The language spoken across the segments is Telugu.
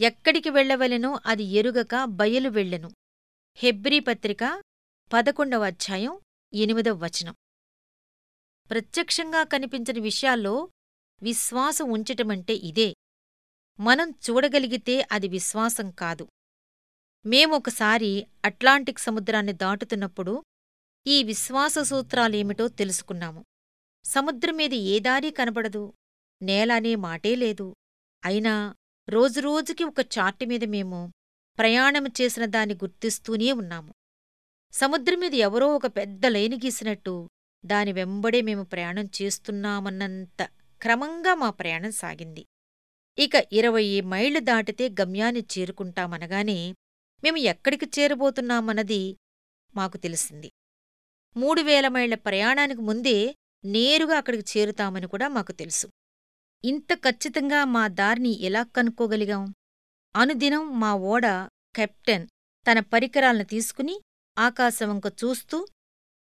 ఎక్కడికి వెళ్ళవలెనో అది ఎరుగక బయలు వెళ్ళెను. హెబ్రీ పత్రిక పదకొండవ అధ్యాయం ఎనిమిదవ వచనం. ప్రత్యక్షంగా కనిపించని విషయాల్లో విశ్వాసం ఉంచటమంటే ఇదే. మనం చూడగలిగితే అది విశ్వాసం కాదు. మేమొకసారి అట్లాంటిక్ సముద్రాన్ని దాటుతున్నప్పుడు ఈ విశ్వాస సూత్రాలేమిటో తెలుసుకున్నాము. సముద్రం మీద ఏ దారి కనబడదు. నేలనే మాటే లేదు. అయినా రోజురోజుకి ఒక చార్టు మీద మేము ప్రయాణం చేసిన దాన్ని గుర్తిస్తూనే ఉన్నాము. సముద్రం మీద ఎవరో ఒక పెద్ద లైను గీసినట్టు దాని వెంబడే మేము ప్రయాణం చేస్తున్నామన్నంత క్రమంగా మా ప్రయాణం సాగింది. ఇక ఇరవై మైళ్ళు దాటితే గమ్యాన్ని చేరుకుంటామనగానే మేము ఎక్కడికి చేరబోతున్నామన్నది మాకు తెలిసింది. మూడు వేల మైళ్ళ ప్రయాణానికి ముందే నేరుగా అక్కడికి చేరుతామని కూడా మాకు తెలుసు. ఇంత ఖచ్చితంగా మా దారిని ఎలా కనుక్కోగలిగాం? అనుదినం మా ఓడ కెప్టెన్ తన పరికరాలను తీసుకుని ఆకాశవంక చూస్తూ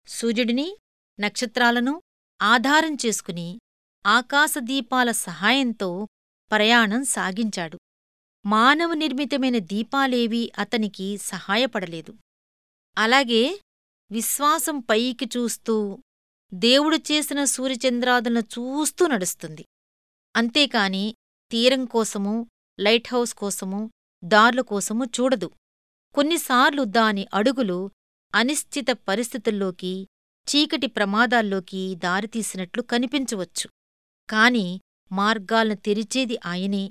సూర్యుడిని నక్షత్రాలను ఆధారం చేసుకుని ఆకాశదీపాల సహాయంతో ప్రయాణం సాగించాడు. మానవ నిర్మితమైన దీపాలేవీ అతనికి సహాయపడలేదు. అలాగే విశ్వాసం పైకి చూస్తూ దేవుడు చేసిన సూర్యచంద్రాదులను చూస్తూ నడుస్తుంది. అంతేకాని తీరం కోసమూ లైట్ హౌస్ కోసమూ దార్ల కోసమూ చూడదు. కొన్నిసార్లు దాని అడుగులు అనిశ్చిత పరిస్థితుల్లోకి చీకటి ప్రమాదాల్లోకి దారితీసినట్లు కనిపించవచ్చు. కాని మార్గాలను తెరిచేది ఆయనే.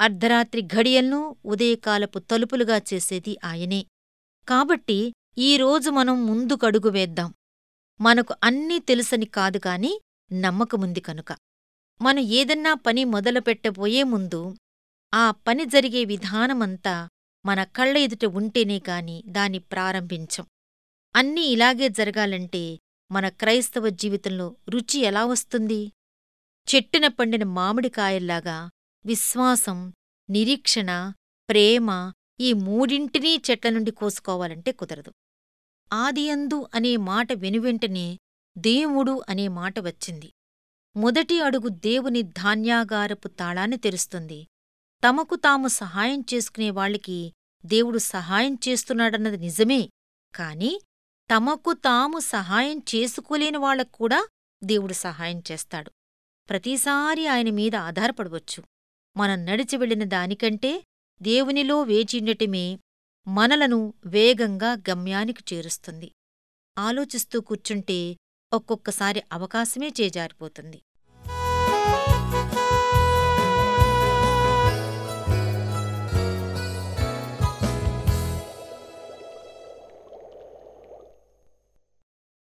అర్ధరాత్రి ఘడియల్నూ ఉదయకాలపు తలుపులుగా చేసేది ఆయనే. కాబట్టి ఈరోజు మనం ముందుకడుగు వేద్దాం. మనకు అన్నీ తెలుసని కాదు కాని నమ్మకముంది కనుక. మనం ఏదన్నా పని మొదలుపెట్టబోయే ముందు ఆ పని జరిగే విధానమంతా మన కళ్ళ ఎదుట ఉంటేనే కాని దాన్ని ప్రారంభించం. అన్నీ ఇలాగే జరగాలంటే మన క్రైస్తవ జీవితంలో రుచి ఎలా వస్తుంది? చెట్టున పండిన మామిడికాయల్లాగా విశ్వాసం నిరీక్షణ ప్రేమ ఈ మూడింటినీ చెట్ల నుండి కోసుకోవాలంటే కుదరదు. ఆదియందు అనే మాట వెనువెంటనే దేవుడు అనే మాట వచ్చింది. మొదటి అడుగు దేవుని ధాన్యాగారపు తాళాన్ని తెరుస్తుంది. తమకు తాము సహాయం చేసుకునే వాళ్ళకి దేవుడు సహాయం చేస్తున్నాడన్నది నిజమే. కాని తమకు తాము సహాయం చేసుకోలేని వాళ్ళక్కూడా దేవుడు సహాయం చేస్తాడు. ప్రతిసారి ఆయన మీద ఆధారపడవచ్చు. మనం నడిచి వెళ్ళిన దానికంటే దేవునిలో వేచిండటమే మనలను వేగంగా గమ్యానికి చేరుస్తుంది. ఆలోచిస్తూ కూర్చుంటే ఒక్కొక్కసారి అవకాశమే చేజారిపోతుంది.